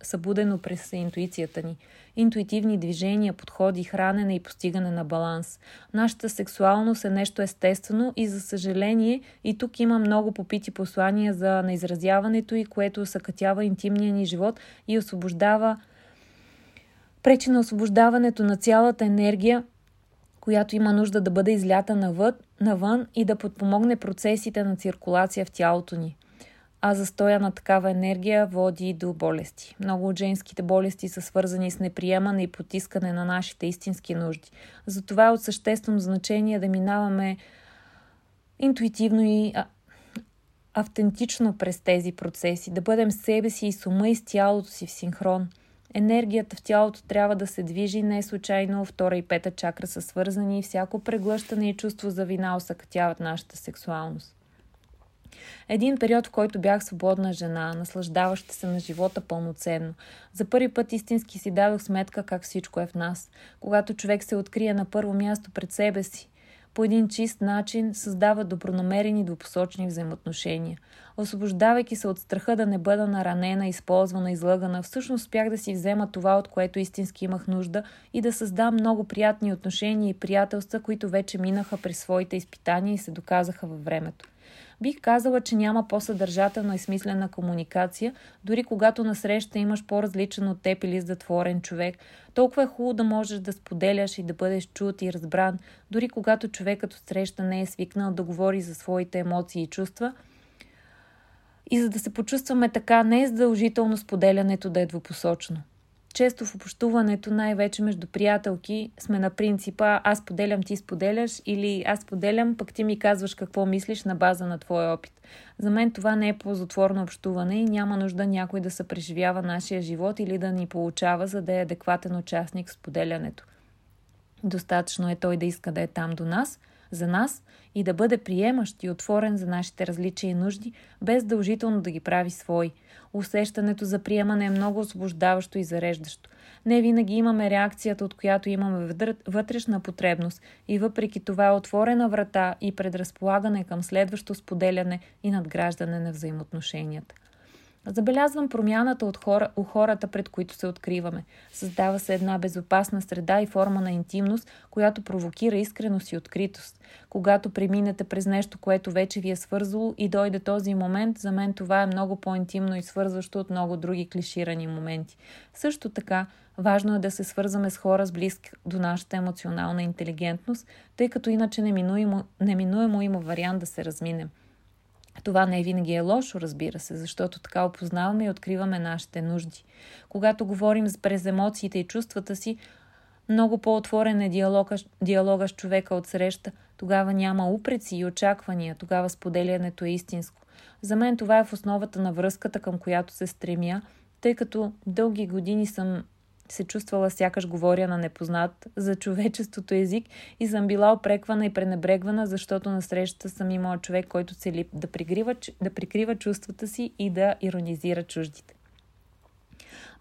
събудено през интуицията ни интуитивни движения, подходи, хранене и постигане на баланс. Нашата сексуалност е нещо естествено и за съжаление и тук има много попити послания за неизразяването и което съкътява интимния ни живот и освобождава пречи на освобождаването на цялата енергия, която има нужда да бъде излята навън, навън и да подпомогне процесите на циркулация в тялото ни а застоя на такава енергия води до болести. Много от женските болести са свързани с неприемане и потискане на нашите истински нужди. Затова е от съществено значение да минаваме интуитивно и автентично през тези процеси, да бъдем себе си и с ума и с тялото си в синхрон. Енергията в тялото трябва да се движи, не случайно втора и пета чакра са свързани и всяко преглъщане и чувство за вина осъкътяват нашата сексуалност. Един период, в който бях свободна жена, наслаждаваща се на живота пълноценно. За първи път истински си дадох сметка как всичко е в нас. Когато човек се открие на първо място пред себе си, по един чист начин създава добронамерени двупосочни взаимоотношения. Освобождавайки се от страха да не бъда наранена, използвана, излъгана, всъщност успях да си взема това, от което истински имах нужда и да създам много приятни отношения и приятелства, които вече минаха през своите изпитания и се доказаха във времето. Бих казала, че няма по-съдържателна и смислена комуникация, дори когато насреща имаш по-различен от теб или затворен човек. Толкова е хубаво да можеш да споделяш и да бъдеш чут и разбран, дори когато човекът от среща не е свикнал да говори за своите емоции и чувства. И за да се почувстваме така, не е задължително споделянето да е двупосочно. Често в общуването, най-вече между приятелки, сме на принципа аз поделям, ти споделяш или аз поделям, пък ти ми казваш какво мислиш на база на твоя опит. За мен това не е ползотворно общуване и няма нужда някой да се преживява нашия живот или да ни получава, за да е адекватен участник в споделянето. Достатъчно е той да иска да е там до нас, за нас и да бъде приемащ и отворен за нашите различия и нужди, без дължително да ги прави свои. Усещането за приемане е много освобождаващо и зареждащо. Не винаги имаме реакцията, от която имаме вътрешна потребност и въпреки това е отворена врата и предразполагане към следващо споделяне и надграждане на взаимоотношенията. Забелязвам промяната от хора, у хората, пред които се откриваме. Създава се една безопасна среда и форма на интимност, която провокира искреност и откритост. Когато преминете през нещо, което вече ви е свързало и дойде този момент, за мен това е много по-интимно и свързващо от много други клиширани моменти. Също така, важно е да се свързваме с хора с близки до нашата емоционална интелигентност, тъй като иначе неминуемо, неминуемо има вариант да се разминем. Това не винаги е лошо, разбира се, защото така опознаваме и откриваме нашите нужди. Когато говорим през емоциите и чувствата си, много по-отворен е диалога, диалога с човека от среща. Тогава няма упреци и очаквания, тогава споделянето е истинско. За мен това е в основата на връзката, към която се стремя, тъй като дълги години съм се чувствала сякаш говоря на непознат за човечеството език и съм била опреквана и пренебрегвана, защото на срещата съм имала човек, който цели да прикрива, да прикрива чувствата си и да иронизира чуждите.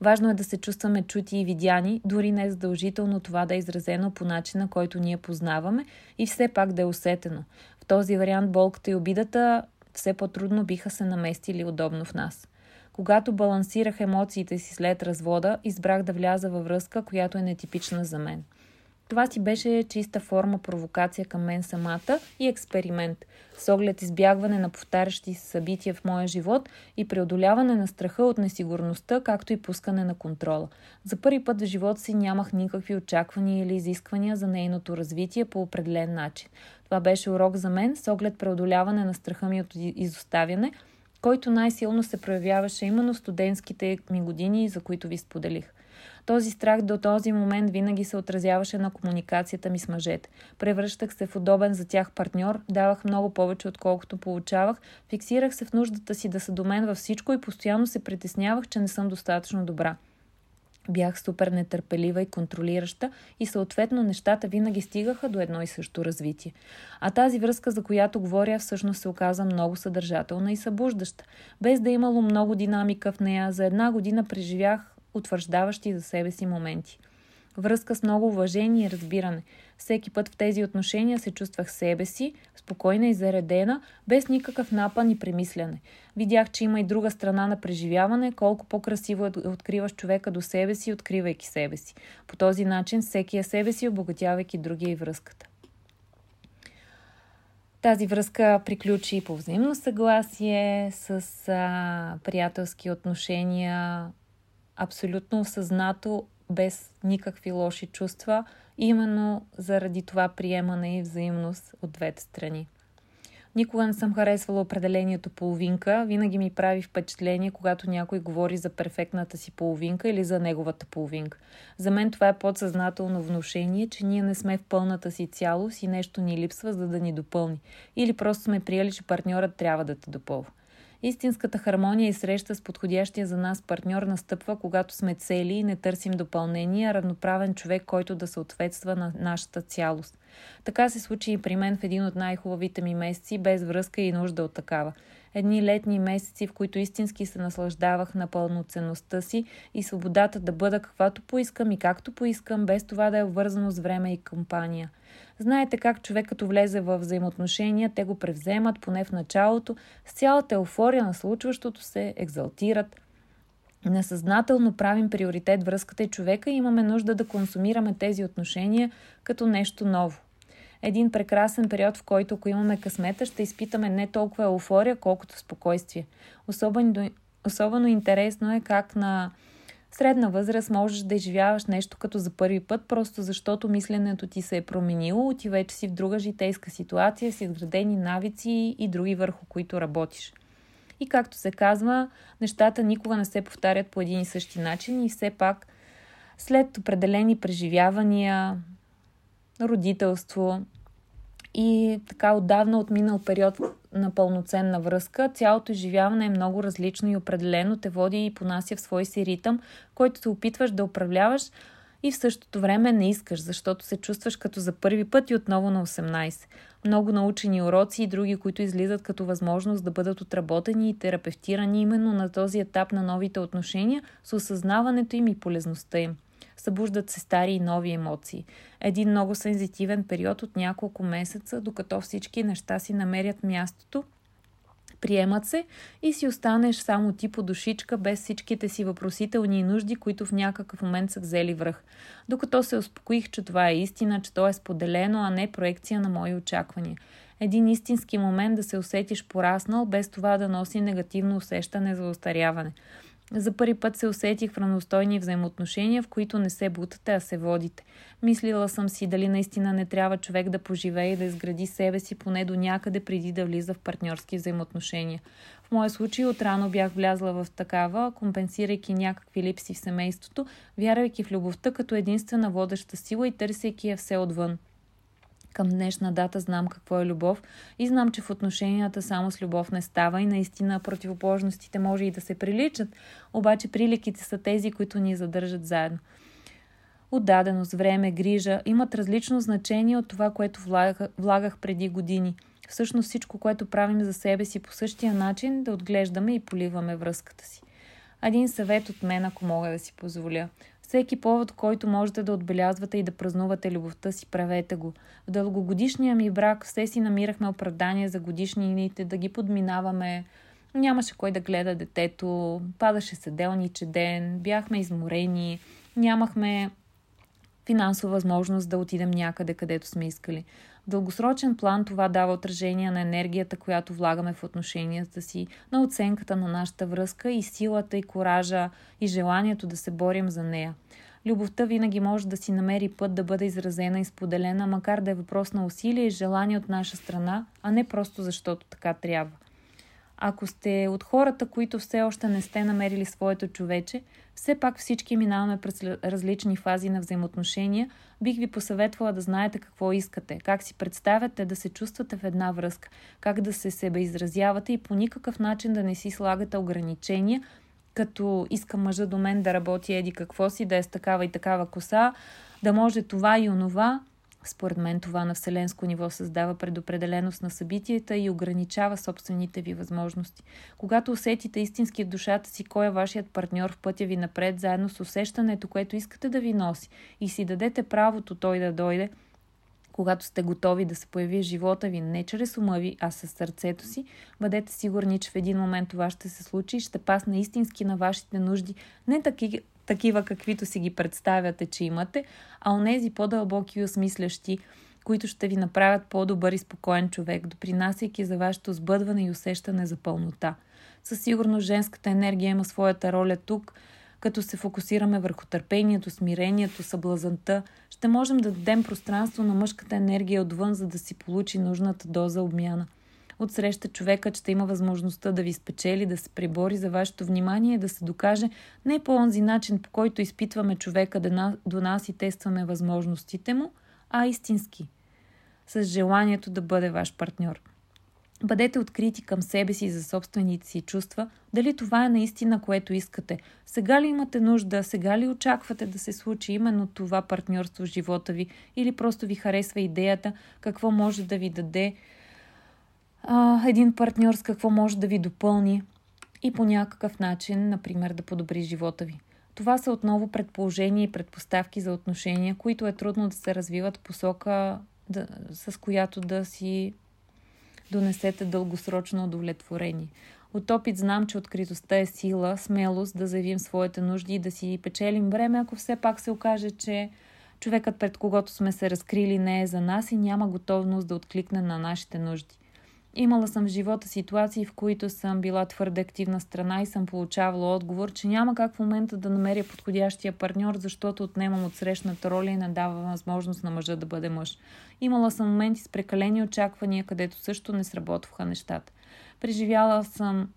Важно е да се чувстваме чути и видяни, дори не е задължително това да е изразено по начина, който ние познаваме и все пак да е усетено. В този вариант болката и обидата все по-трудно биха се наместили удобно в нас. Когато балансирах емоциите си след развода, избрах да вляза във връзка, която е нетипична за мен. Това си беше чиста форма провокация към мен самата и експеримент, с оглед избягване на повтарящи събития в моя живот и преодоляване на страха от несигурността, както и пускане на контрола. За първи път в живота си нямах никакви очаквания или изисквания за нейното развитие по определен начин. Това беше урок за мен с оглед преодоляване на страха ми от изоставяне – който най-силно се проявяваше именно студентските ми години, за които ви споделих. Този страх до този момент винаги се отразяваше на комуникацията ми с мъжете. Превръщах се в удобен за тях партньор, давах много повече отколкото получавах, фиксирах се в нуждата си да са до мен във всичко и постоянно се притеснявах, че не съм достатъчно добра. Бях супер нетърпелива и контролираща и съответно нещата винаги стигаха до едно и също развитие. А тази връзка, за която говоря, всъщност се оказа много съдържателна и събуждаща. Без да е имало много динамика в нея, за една година преживях утвърждаващи за себе си моменти – връзка с много уважение и разбиране. Всеки път в тези отношения се чувствах себе си, спокойна и заредена, без никакъв напън и премисляне. Видях, че има и друга страна на преживяване, колко по-красиво е откриваш човека до себе си, откривайки себе си. По този начин всеки е себе си, обогатявайки другия и връзката. Тази връзка приключи по взаимно съгласие, с а, приятелски отношения, абсолютно осъзнато без никакви лоши чувства, именно заради това приемане и взаимност от двете страни. Никога не съм харесвала определението половинка. Винаги ми прави впечатление, когато някой говори за перфектната си половинка или за неговата половинка. За мен това е подсъзнателно внушение, че ние не сме в пълната си цялост и нещо ни липсва, за да ни допълни. Или просто сме приели, че партньорът трябва да те допълва. Истинската хармония и среща с подходящия за нас партньор настъпва, когато сме цели и не търсим допълнение, а равноправен човек, който да съответства на нашата цялост. Така се случи и при мен в един от най-хубавите ми месеци, без връзка и нужда от такава. Едни летни месеци, в които истински се наслаждавах на пълноценността си и свободата да бъда каквато поискам и както поискам, без това да е вързано с време и компания – Знаете как човек като влезе в взаимоотношения, те го превземат, поне в началото, с цялата еуфория на случващото се, екзалтират. Несъзнателно правим приоритет връзката и човека и имаме нужда да консумираме тези отношения като нещо ново. Един прекрасен период, в който ако имаме късмета, ще изпитаме не толкова еуфория, колкото спокойствие. Особено, особено интересно е как на средна възраст можеш да изживяваш нещо като за първи път, просто защото мисленето ти се е променило, ти вече си в друга житейска ситуация, си изградени навици и други върху които работиш. И както се казва, нещата никога не се повтарят по един и същи начин и все пак след определени преживявания, родителство, и така отдавна отминал период на пълноценна връзка, цялото изживяване е много различно и определено те води и понася в свой си ритъм, който се опитваш да управляваш и в същото време не искаш, защото се чувстваш като за първи път и отново на 18. Много научени уроци и други, които излизат като възможност да бъдат отработени и терапевтирани именно на този етап на новите отношения с осъзнаването им и полезността им. Събуждат се стари и нови емоции. Един много сензитивен период от няколко месеца, докато всички неща си намерят мястото приемат се и си останеш само ти по душичка, без всичките си въпросителни нужди, които в някакъв момент са взели връх. Докато се успокоих, че това е истина, че то е споделено, а не проекция на мои очаквания. Един истински момент да се усетиш пораснал, без това да носи негативно усещане за остаряване. За първи път се усетих в равностойни взаимоотношения, в които не се бутате, а се водите. Мислила съм си дали наистина не трябва човек да поживее и да изгради себе си поне до някъде преди да влиза в партньорски взаимоотношения. В моя случай отрано бях влязла в такава, компенсирайки някакви липси в семейството, вярвайки в любовта като единствена водеща сила и търсейки я все отвън. Към днешна дата знам какво е любов и знам, че в отношенията само с любов не става и наистина противоположностите може и да се приличат, обаче приликите са тези, които ни задържат заедно. Отдаденост, време, грижа имат различно значение от това, което влагах, влагах преди години. Всъщност всичко, което правим за себе си по същия начин, да отглеждаме и поливаме връзката си. Един съвет от мен, ако мога да си позволя. Всеки повод, който можете да отбелязвате и да празнувате любовта си, правете го. В дългогодишния ми брак все си намирахме оправдания за годишнините, да ги подминаваме. Нямаше кой да гледа детето, падаше седелниче ден, бяхме изморени, нямахме финансова възможност да отидем някъде, където сме искали. Дългосрочен план това дава отражение на енергията, която влагаме в отношенията си, на оценката на нашата връзка и силата и коража и желанието да се борим за нея. Любовта винаги може да си намери път да бъде изразена и споделена, макар да е въпрос на усилие и желание от наша страна, а не просто защото така трябва. Ако сте от хората, които все още не сте намерили своето човече, все пак всички минаваме през различни фази на взаимоотношения, бих ви посъветвала да знаете какво искате, как си представяте да се чувствате в една връзка, как да се себе изразявате и по никакъв начин да не си слагате ограничения, като иска мъжа до мен да работи еди какво си, да е с такава и такава коса, да може това и онова, според мен това на вселенско ниво създава предопределеност на събитията и ограничава собствените ви възможности. Когато усетите истински в душата си кой е вашият партньор в пътя ви напред, заедно с усещането, което искате да ви носи и си дадете правото той да дойде, когато сте готови да се появи живота ви не чрез ума ви, а със сърцето си, бъдете сигурни, че в един момент това ще се случи и ще пасне истински на вашите нужди, не таки, такива каквито си ги представяте, че имате, а онези по-дълбоки и осмислящи, които ще ви направят по-добър и спокоен човек, допринасяйки за вашето сбъдване и усещане за пълнота. Със сигурност женската енергия има своята роля тук, като се фокусираме върху търпението, смирението, съблазанта, ще можем да дадем пространство на мъжката енергия отвън, за да си получи нужната доза обмяна. Отсреща човекът ще има възможността да ви спечели, да се прибори за вашето внимание, да се докаже не по онзи начин, по който изпитваме човека до нас и тестваме възможностите му, а истински, с желанието да бъде ваш партньор. Бъдете открити към себе си за собствените си чувства, дали това е наистина което искате. Сега ли имате нужда, сега ли очаквате да се случи именно това партньорство в живота ви или просто ви харесва идеята какво може да ви даде а, един партньор с какво може да ви допълни и по някакъв начин, например, да подобри живота ви. Това са отново предположения и предпоставки за отношения, които е трудно да се развиват посока, да, с която да си донесете дългосрочно удовлетворение. От опит знам, че откритостта е сила, смелост да заявим своите нужди и да си печелим време, ако все пак се окаже, че човекът пред когото сме се разкрили не е за нас и няма готовност да откликне на нашите нужди. Имала съм в живота ситуации, в които съм била твърде активна страна и съм получавала отговор, че няма как в момента да намеря подходящия партньор, защото отнемам от срещната роля и не дава възможност на мъжа да бъде мъж. Имала съм моменти с прекалени очаквания, където също не сработваха нещата. Преживяла съм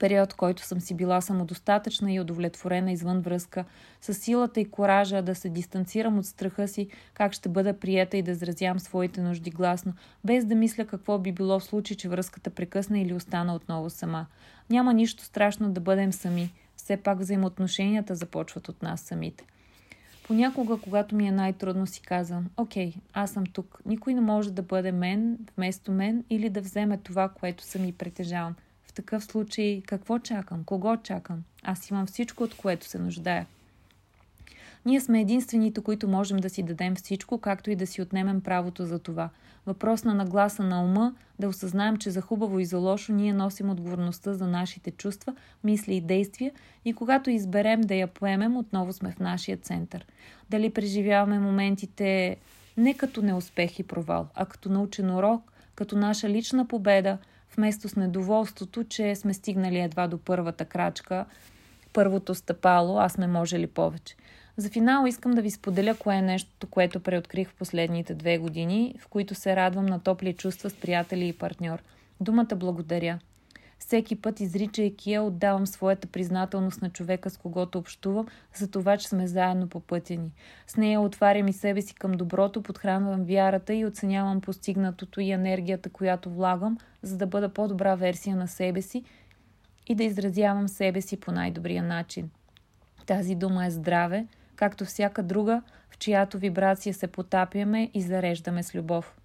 период, който съм си била самодостатъчна и удовлетворена извън връзка, с силата и коража да се дистанцирам от страха си, как ще бъда приета и да изразявам своите нужди гласно, без да мисля какво би било в случай, че връзката прекъсна или остана отново сама. Няма нищо страшно да бъдем сами. Все пак взаимоотношенията започват от нас самите. Понякога, когато ми е най-трудно, си казвам, окей, аз съм тук. Никой не може да бъде мен вместо мен или да вземе това, което съм и притежавам. Такъв случай, какво чакам? Кого чакам? Аз имам всичко, от което се нуждая. Ние сме единствените, които можем да си дадем всичко, както и да си отнемем правото за това. Въпрос на нагласа на ума, да осъзнаем, че за хубаво и за лошо ние носим отговорността за нашите чувства, мисли и действия и когато изберем да я поемем, отново сме в нашия център. Дали преживяваме моментите не като неуспех и провал, а като научен урок, като наша лична победа, вместо с недоволството, че сме стигнали едва до първата крачка, първото стъпало, а сме можели повече. За финал искам да ви споделя кое е нещото, което преоткрих в последните две години, в които се радвам на топли чувства с приятели и партньор. Думата благодаря. Всеки път, изричайки я, отдавам своята признателност на човека, с когото общувам, за това, че сме заедно по пътя ни. С нея отварям и себе си към доброто, подхранвам вярата и оценявам постигнатото и енергията, която влагам, за да бъда по-добра версия на себе си и да изразявам себе си по най-добрия начин. Тази дума е здраве – както всяка друга, в чиято вибрация се потапяме и зареждаме с любов.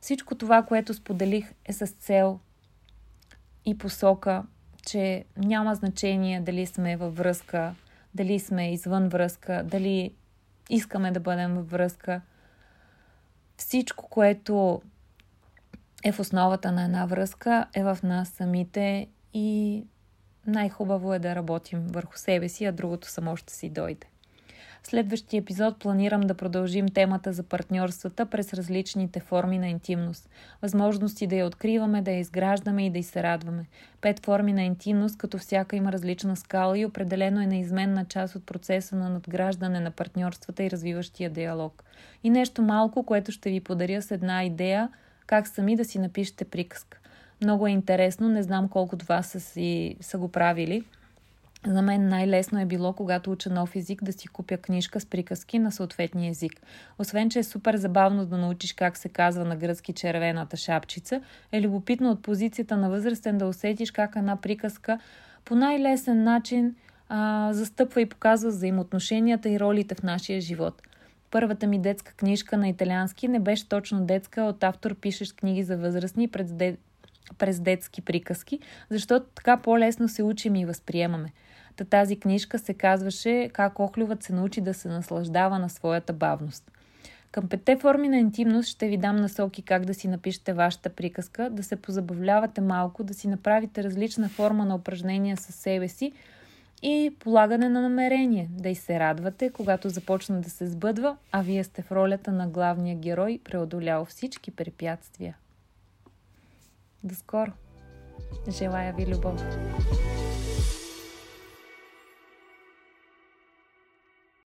Всичко това, което споделих, е с цел и посока, че няма значение дали сме във връзка, дали сме извън връзка, дали искаме да бъдем във връзка. Всичко, което е в основата на една връзка, е в нас самите и най-хубаво е да работим върху себе си, а другото само ще си дойде. Следващия епизод планирам да продължим темата за партньорствата през различните форми на интимност. Възможности да я откриваме, да я изграждаме и да й се радваме. Пет форми на интимност, като всяка има различна скала и определено е неизменна част от процеса на надграждане на партньорствата и развиващия диалог. И нещо малко, което ще ви подаря с една идея, как сами да си напишете приказка. Много е интересно, не знам колко от вас са, си, са го правили. За мен най-лесно е било, когато уча нов език, да си купя книжка с приказки на съответния език. Освен, че е супер забавно да научиш как се казва на гръцки червената шапчица, е любопитно от позицията на възрастен да усетиш как една приказка по най-лесен начин а, застъпва и показва взаимоотношенията и ролите в нашия живот. Първата ми детска книжка на италиански не беше точно детска, от автор пишеш книги за възрастни през през детски приказки, защото така по-лесно се учим и възприемаме. Та тази книжка се казваше Как охлюват се научи да се наслаждава на своята бавност. Към петте форми на интимност ще ви дам насоки как да си напишете вашата приказка, да се позабавлявате малко, да си направите различна форма на упражнения със себе си и полагане на намерение, да й се радвате, когато започне да се сбъдва, а вие сте в ролята на главния герой, преодолял всички препятствия. До скоро! Желая ви любов!